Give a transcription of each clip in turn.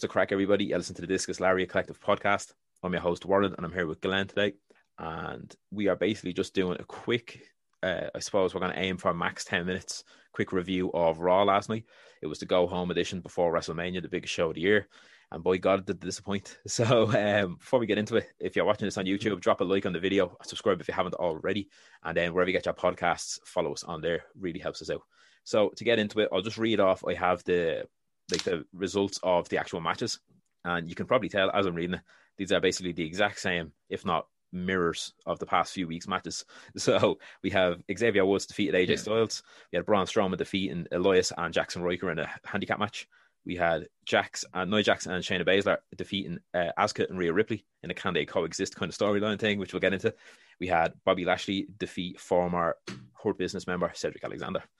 What's the crack, everybody? You listen to the Discus Lariat Collective podcast. I'm your host, Warren, and I'm here with Glenn today. And we are basically just doing a quick, uh, I suppose we're going to aim for max 10 minutes, quick review of Raw last night. It was the go home edition before WrestleMania, the biggest show of the year. And boy, God, did disappoint. So, um, before we get into it, if you're watching this on YouTube, drop a like on the video, subscribe if you haven't already, and then wherever you get your podcasts, follow us on there. Really helps us out. So, to get into it, I'll just read off. I have the like the results of the actual matches, and you can probably tell as I'm reading it, these are basically the exact same, if not mirrors of the past few weeks' matches. So we have Xavier Woods defeated AJ Yeah. Styles. We had Braun Strowman defeating Elias and Jaxson Ryker in a handicap match. We had Jax and Nia Jackson and Shayna Baszler defeating uh, Asuka and Rhea Ripley in a can they coexist kind of storyline thing, which we'll get into. We had Bobby Lashley defeat former Hurt Business member Cedric Alexander.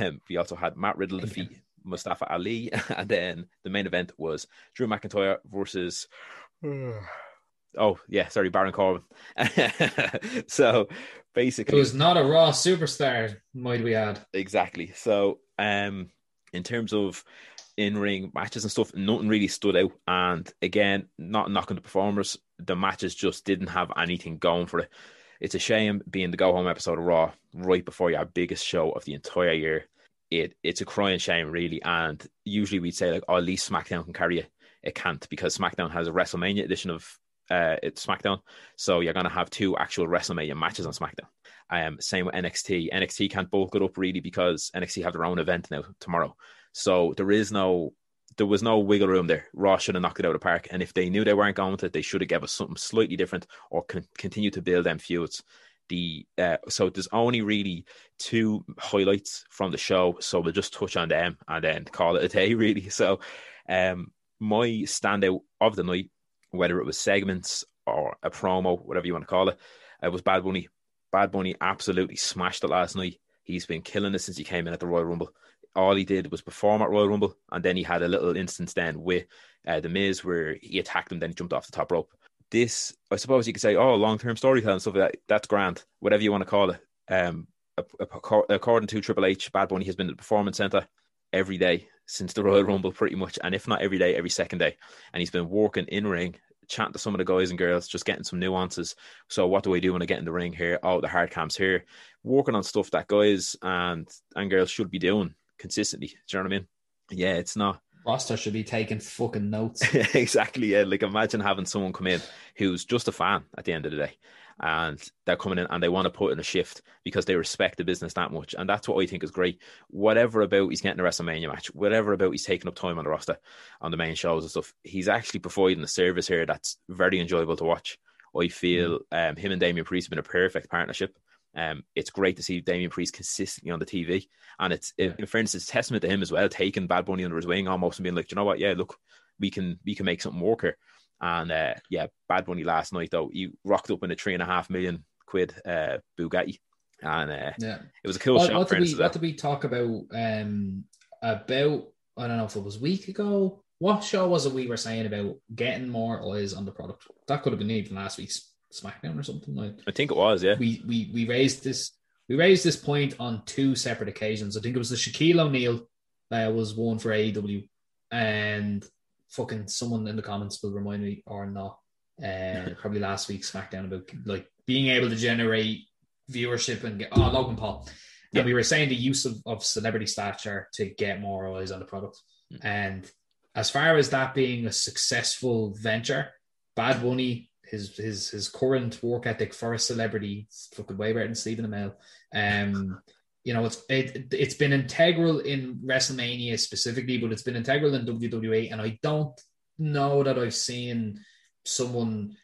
Um, we also had Matt Riddle defeat Mustafa Ali, and then the main event was Drew McIntyre versus. Oh yeah, sorry, Baron Corbin. so basically, It was not a Raw superstar, might we add. Exactly. So, um, in terms of in ring matches and stuff, nothing really stood out. And again, not knocking the performers, the matches just didn't have anything going for it. It's a shame being the go home episode of Raw right before your biggest show of the entire year. It it's a crying shame, really. And usually we'd say like, oh, at least SmackDown can carry it. It can't because SmackDown has a WrestleMania edition of uh, it's SmackDown, so you're gonna have two actual WrestleMania matches on SmackDown. Um, same with NXT. NXT can't bulk it up really because NXT have their own event now tomorrow. So there is no, there was no wiggle room there. Raw should have knocked it out of the park, and if they knew they weren't going with it, they should have given us something slightly different or con- continue to build them feuds. The uh, so there's only really two highlights from the show, so we'll just touch on them and then call it a day. Really, so um, my standout of the night, whether it was segments or a promo, whatever you want to call it, it was Bad Bunny. Bad Bunny absolutely smashed it last night. He's been killing it since he came in at the Royal Rumble. All he did was perform at Royal Rumble, and then he had a little instance then with uh, the Miz where he attacked him, then he jumped off the top rope. This, I suppose, you could say, oh, long term storytelling stuff like that. That's grand, whatever you want to call it. Um, according to Triple H, Bad Bunny has been at the Performance Center every day since the Royal Rumble, pretty much, and if not every day, every second day. And he's been working in ring, chatting to some of the guys and girls, just getting some nuances. So, what do I do when I get in the ring here? Oh, the hard camps here, working on stuff that guys and and girls should be doing consistently. Do you know what I mean? Yeah, it's not Roster should be taking fucking notes. exactly. Yeah, like imagine having someone come in who's just a fan at the end of the day, and they're coming in and they want to put in a shift because they respect the business that much, and that's what I think is great. Whatever about he's getting a WrestleMania match, whatever about he's taking up time on the roster, on the main shows and stuff, he's actually providing a service here that's very enjoyable to watch. I feel um, him and Damian Priest have been a perfect partnership. Um, it's great to see Damian Priest consistently on the TV, and it's in fairness, it's a testament to him as well, taking Bad Bunny under his wing almost and being like, "Do you know what? Yeah, look, we can we can make something work here. And uh, yeah, Bad Bunny last night though, he rocked up in a three and a half million quid uh, Bugatti, and uh, Yeah. it was a cool What, shot. what did we what did we talk about um about I don't know if it was a week ago. What show was it we were saying about getting more eyes on the product? That could have been even last week's SmackDown or something like I think it was, yeah. we we we raised this we raised this point on two separate occasions. I think it was the Shaquille O'Neal uh, was one for AEW, and fucking someone in the comments will remind me or not. Uh, probably last week's SmackDown about like being able to generate viewership and get oh Logan Paul. Yeah. And we were saying the use of, of celebrity stature to get more eyes on the product. Mm. And as far as that being a successful venture, Bad Bunny, his his his current work ethic for a celebrity, it's fucking way better than Stephen Amell. Um, you know, it's it, it's been integral in WrestleMania specifically, but it's been integral in WWE, and I don't know that I've seen someone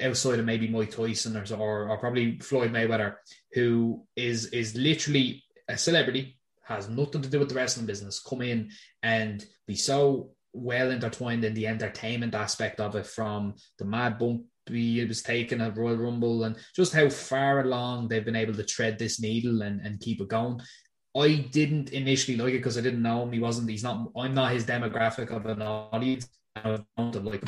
outside of maybe Mike Tyson or, or, or probably Floyd Mayweather who is is literally a celebrity, has nothing to do with the wrestling business, come in and be so well intertwined in the entertainment aspect of it from the mad bump it was taken at Royal Rumble and just how far along they've been able to tread this needle and, and keep it going. I didn't initially like it because I didn't know him. He wasn't, he's not, I'm not his demographic of an audience. I don't like,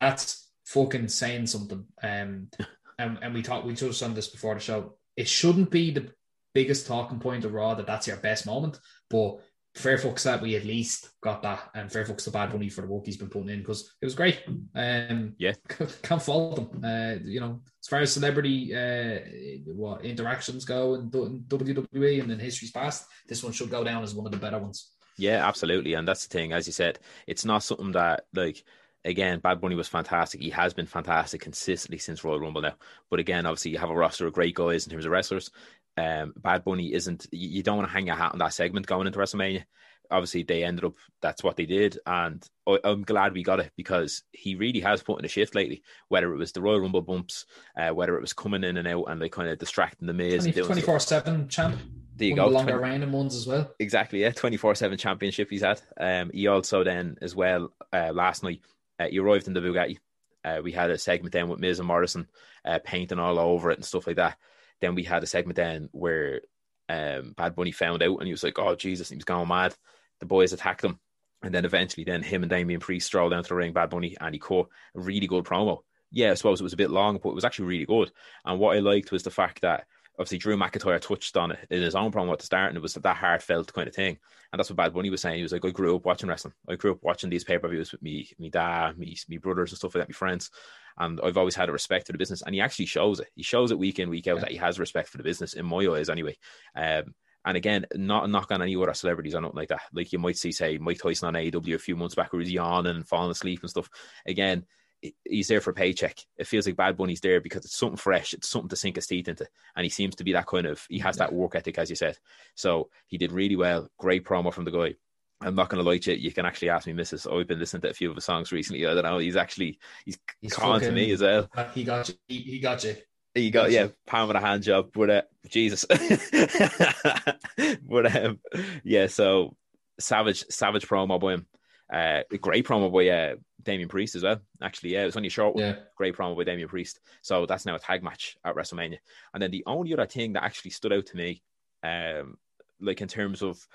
that's fucking saying something. Um, and, and we talked, we touched on this before the show. It shouldn't be the biggest talking point of Raw that that's your best moment, but fair fucks that we at least got that, and fair fucks the Bad Bunny for the work he's been putting in because it was great. Um, yeah, can't fault them. Uh, you know, as far as celebrity uh, what interactions go in, in WWE and in history's past, this one should go down as one of the better ones. Yeah, absolutely, and that's the thing. As you said, it's not something that like again, Bad Bunny was fantastic. He has been fantastic consistently since Royal Rumble now. But again, obviously, you have a roster of great guys in terms of wrestlers um, Bad Bunny isn't. You don't want to hang your hat on that segment going into WrestleMania. Obviously, they ended up. That's what they did, and I'm glad we got it because he really has put in a shift lately. Whether it was the Royal Rumble bumps, uh, whether it was coming in and out and like kind of distracting the Miz, twenty four seven champ. There you One go. The longer 20, reigning ones as well. Exactly. Yeah, twenty four seven championship he's had. Um, he also then as well uh, last night uh, he arrived in the Bugatti. Uh, we had a segment then with Miz and Morrison uh, painting all over it and stuff like that. Then we had a segment then where um, Bad Bunny found out and he was like, "Oh Jesus," he was going mad. The boys attacked him, and then eventually, then him and Damian Priest strolled down to the ring. Bad Bunny and he caught a really good promo. Yeah, I suppose it was a bit long, but it was actually really good. And what I liked was the fact that obviously Drew McIntyre touched on it in his own promo at the start, and it was that heartfelt kind of thing. And that's what Bad Bunny was saying. He was like, I grew up watching wrestling. I grew up watching these pay per views with me, me dad, me, me brothers and stuff like that, my friends and I've always had a respect for the business. And he actually shows it. He shows it week in, week out yeah. that he has respect for the business in my eyes, anyway. Um, and again, not knock on any other celebrities or nothing like that. Like you might see, say, Mike Tyson on AEW a few months back, where he's yawning and falling asleep and stuff. Again, he's there for a paycheck. It feels like Bad Bunny's there because it's something fresh. It's something to sink his teeth into. And he seems to be that kind of, he has that work ethic, as you said. So he did really well. Great promo from the guy. I'm not going to lie to you. You can actually ask me, Mrs. I've been listening to a few of his songs recently. I don't know. He's actually he's, he's calling to me as well. He got you. He, he got you. He got, yeah, palm of a hand job. But uh, Jesus, but um, yeah. So savage, savage promo by him. Uh, great promo by uh, Damian Priest as well. Actually, yeah, it was only a short one. Yeah. Great promo by Damian Priest. So that's now a tag match at WrestleMania. And then the only other thing that actually stood out to me, um, like in terms of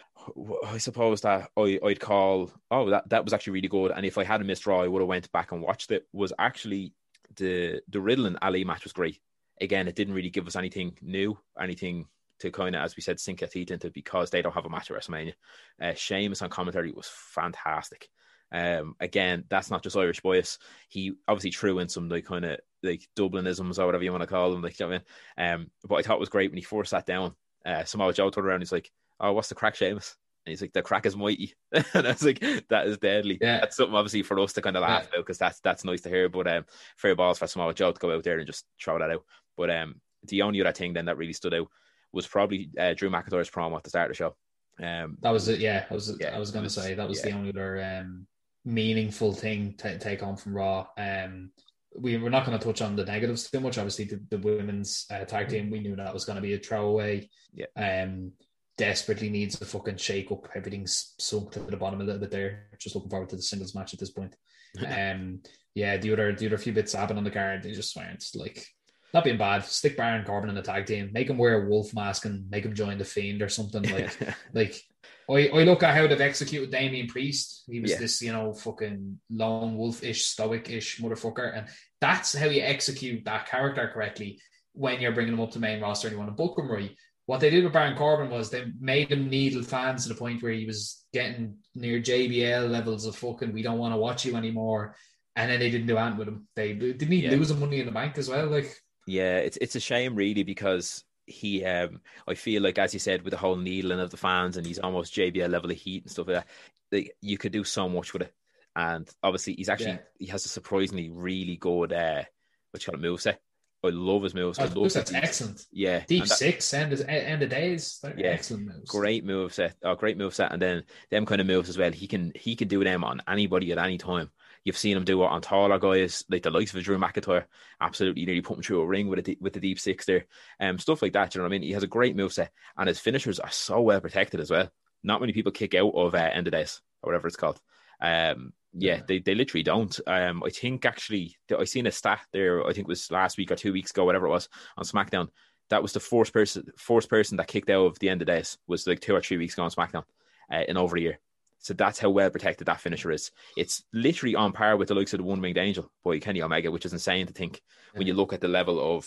I suppose that I, I'd call oh that, that was actually really good and if I had a missed Raw I would have went back and watched it was actually the the Riddle and Ali match was great again it didn't really give us anything new anything to kind of as we said sink our teeth into because they don't have a match at WrestleMania uh, Sheamus on commentary was fantastic um again that's not just Irish bias he obviously threw in some like kind of like Dublinisms or whatever you want to call them like you know I mean? um but I thought it was great when he first sat down uh, Samoa Joe turned around. He's like, "Oh, what's the crack, Sheamus?" And he's like, "The crack is mighty," and I was like, "That is deadly." Yeah. That's something obviously for us to kind of laugh yeah. about because that's that's nice to hear. But um, fair balls for Samoa Joe to go out there and just throw that out. But um, the only other thing then that really stood out was probably uh, Drew McIntyre's promo at the start of the show. Um, that was it. Yeah, I was. Yeah, I was going to say that was yeah. the only other um, meaningful thing to take on from Raw. Um, we we're not going to touch on the negatives too much. Obviously, the, the women's uh, tag team, we knew that was going to be a throwaway. Yeah. Um, desperately needs to fucking shake up. Everything's sunk to the bottom a little bit there. Just looking forward to the singles match at this point. um, yeah, the other the other few bits happening on the card, they just weren't like not being bad. Stick Baron Corbin in the tag team, make him wear a wolf mask and make him join the Fiend or something like like I, I look at how they've executed Damian Priest. He was yeah. this, you know, fucking lone wolf-ish, stoic-ish motherfucker. And that's how you execute that character correctly when you're bringing him up to main roster and you want to book him right. What they did with Baron Corbin was they made him needle fans to the point where he was getting near JBL levels of fucking, we don't want to watch you anymore. And then they didn't do anything with him. They didn't he yeah. lose money in the bank as well. Like, yeah, it's it's a shame really because he um I feel like as you said with the whole needling of the fans and he's almost JBL level of heat and stuff like that, like, you could do so much with it. And obviously he's actually yeah. he has a surprisingly really good uh what you call it moveset. I love his moves. I Oh, love that's excellent. Yeah, Deep and that- six, end of, end of days. Yeah, excellent moves. great move set. Oh, great move set, and then them kind of moves as well. He can he can do them on anybody at any time. You've seen him do it on taller guys like the likes of Drew McIntyre. Absolutely, nearly put him through a ring with a with the deep six there. Um, stuff like that. You know what I mean? He has a great move set, and his finishers are so well protected as well. Not many people kick out of uh, end of days or whatever it's called. Um, yeah, they, they literally don't. Um, I think actually I seen a stat there. I think it was last week or two weeks ago, whatever it was on SmackDown. That was the first person, first person that kicked out of the end of days was like two or three weeks ago on SmackDown uh, in over a year. So that's how well protected that finisher is. It's literally on par with the likes of the One Winged Angel by Kenny Omega, which is insane to think when you look at the level of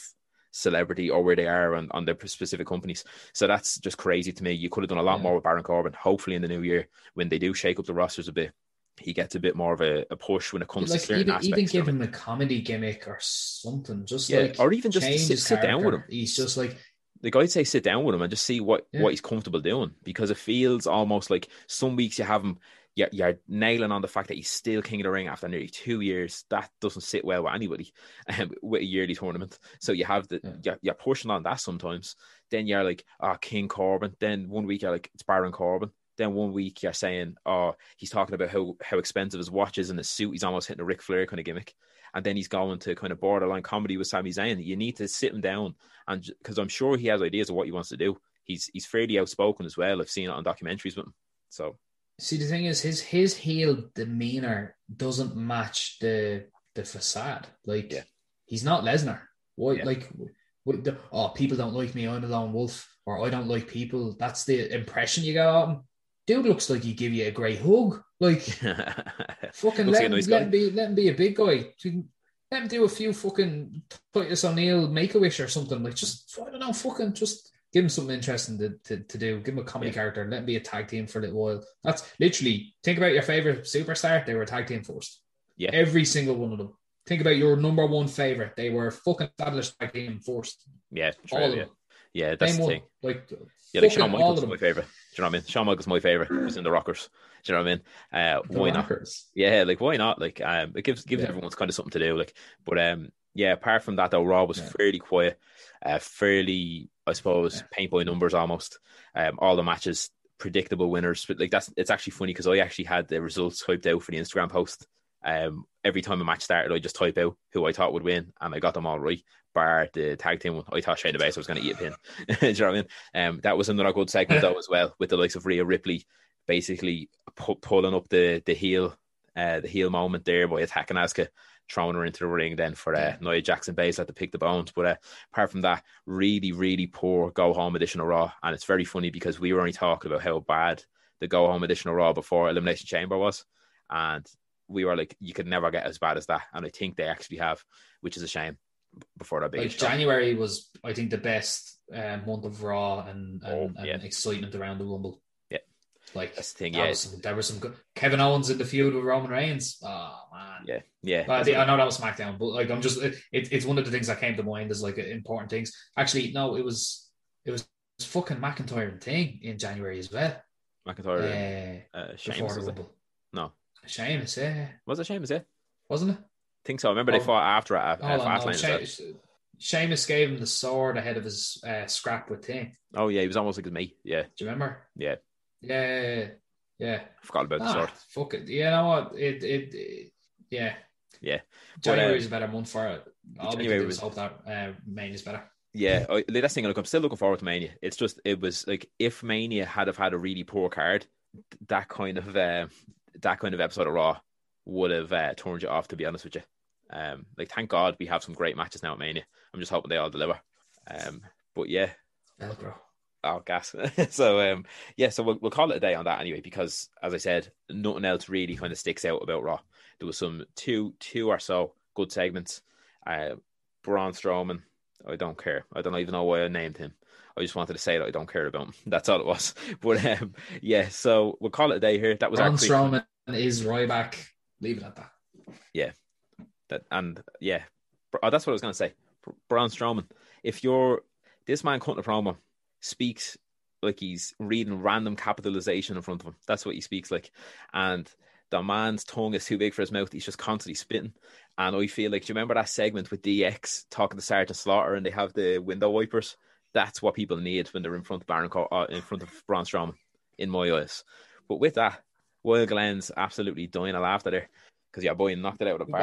celebrity or where they are on, on their specific companies. So that's just crazy to me. You could have done a lot Yeah. more with Baron Corbin. Hopefully, in the new year, when they do shake up the rosters a bit, he gets a bit more of a, a push when it comes to like certain even, aspects. even give him a comedy gimmick or something, just Yeah, like or even just sit- sit down with him. He's just like the guy say sit down with him and just see what Yeah. what he's comfortable doing because it feels almost like some weeks you have him you're, you're nailing on the fact that he's still king of the ring after nearly two years. That doesn't sit well with anybody um, with a yearly tournament. So you have the Yeah. you're, you're pushing on that sometimes. Then you're like oh king corbin. Then one week you're like it's baron corbin. Then one week you're saying oh he's talking about how how expensive his watch is and his suit. He's almost hitting a Ric Flair kind of gimmick and then he's going to kind of borderline comedy with Sami Zayn. You need to sit him down and because I'm sure he has ideas of what he wants to do. He's he's fairly outspoken as well. I've seen it on documentaries with him. So see the thing is his his heel demeanor doesn't match the the facade. Like Yeah. he's not Lesnar. Why Yeah. like what the, oh people don't like me, I'm a lone wolf, or I don't like people. That's the impression you get him. Dude looks like he give you a great hug. Like Fucking let, him, nice let him be let him be a big guy. Let him do a few fucking Titus O'Neil make a wish or something. Like just I don't know, fucking just give him something interesting to, to, to do. Give him a comedy Yeah. character. Let him be a tag team for a little while. That's literally think about your favorite superstar. They were tag team first. Yeah. Every single one of them. Think about your number one favorite. They were fucking established tag team first. yeah, true, all of yeah, them. yeah. That's Name the one. thing. Like Yeah, like Shawn Michaels is my favorite. Do you know what I mean? Shawn Michaels my favorite. He was in the Rockers. Do you know what I mean? Uh, The why not? Yeah, like why not? Like um, it gives gives Yeah. everyone's kind of something to do. Like, but um, yeah. Apart from that, though, Raw was Yeah. fairly quiet, uh, fairly, I suppose, Yeah. paint by numbers almost. Um, all the matches, predictable winners. But like that's it's actually funny because I actually had the results typed out for the Instagram post. Um, every time a match started, I just type out who I thought would win, and I got them all right. Bar the tag team one, I thought Shayna Baszler was going to eat a pin. Do you know what I mean? Um, that was another good segment though as well, with the likes of Rhea Ripley basically pu- pulling up the the heel, uh, the heel moment there by attacking Asuka, throwing her into the ring then for uh, Nia Jackson Baszler to pick the bones. But uh, apart from that, really, really poor go home edition of Raw, and it's very funny because we were only talking about how bad the go home edition of Raw before Elimination Chamber was, and we were like, you could never get as bad as that, and I think they actually have, which is a shame. Before that big Like. January was, I think, the best uh, month of Raw and, and, Oh, and excitement around the Rumble. Yeah. like That's the thing, yeah. was some, there was some good. Kevin Owens in the feud with Roman Reigns. Oh man, Yeah, yeah. But I, think, I know that was SmackDown, but like I'm just, it, it's one of the things that came to mind as like important things. Actually, no, it was it was fucking McIntyre and thing in January as well. McIntyre, Uh, uh, before the? Rumble. No, Sheamus, yeah, was it Sheamus? Yeah, wasn't it? think so. I remember they Oh. fought after at, on, no, Fastlane. as. She- Sheamus gave him the sword ahead of his uh, scrap with Thing. Oh yeah, he was almost like mate. Yeah, Do you remember? Yeah. Yeah, yeah. I forgot about the Ah, sword. fuck it. You know what? It, it, it yeah. Yeah. January uh, is a better month for it. All January can do is was- hope that uh, Maine is better. Yeah, I, that's thing. Look, I'm still looking forward to Mania. It's just it was like if Mania had have had a really poor card, that kind of uh, that kind of episode of Raw would have uh, turned you off. To be honest with you, um, like thank God we have some great matches now at Mania. I'm just hoping they all deliver. Um, but yeah. Oh, gas. so, um, yeah, so we'll, we'll call it a day on that anyway, because as I said, nothing else really kind of sticks out about Raw. There was some two, two or so good segments. Uh, Braun Strowman, I don't care. I don't even know why I named him. I just wanted to say that I don't care about him. That's all it was. But um, yeah, so we'll call it a day here. That was Braun Strowman is Ryback. Leave it at that. Yeah, that, and yeah, oh, that's what I was going to say. Br- Braun Strowman. If you're this man cutting a promo speaks like he's reading random capitalization in front of him. That's what he speaks like. And the man's tongue is too big for his mouth. He's just constantly spitting. And I feel like, do you remember that segment with DX talking to Sergeant Slaughter and they have the window wipers? That's what people need when they're in front of Baron, uh, in front of Braun Strowman, in my eyes. But with that, Will Glenn's absolutely dying of laughter there because your boy knocked it out of the park.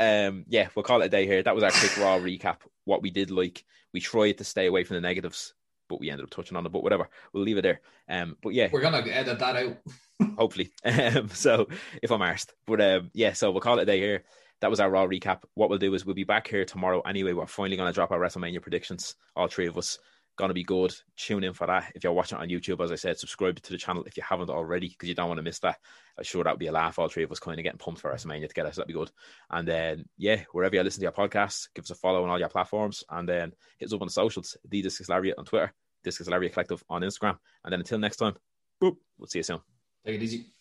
Um, yeah, we'll call it a day here. That was our quick raw recap. What we did like, we tried to stay away from the negatives, but we ended up touching on it. But whatever, we'll leave it there. Um, but yeah, we're gonna edit that out. hopefully. Um, so if I'm arsed, but um, yeah, so we'll call it a day here. That was our raw recap. What we'll do is we'll be back here tomorrow anyway. We're finally going to drop our WrestleMania predictions, all three of us going to be good. Tune in for that. If you're watching on YouTube, as I said, subscribe to the channel if you haven't already, because you don't want to miss that. I'm sure that would be a laugh. All three of us kind of getting pumped for WrestleMania together, so that'd be good. And then, yeah, wherever you listen to your podcast, give us a follow on all your platforms, and then hit us up on the socials, the Discus Lariat on Twitter, Discus Lariat Collective on Instagram. And then until next time, boop, we'll see you soon. Take it easy.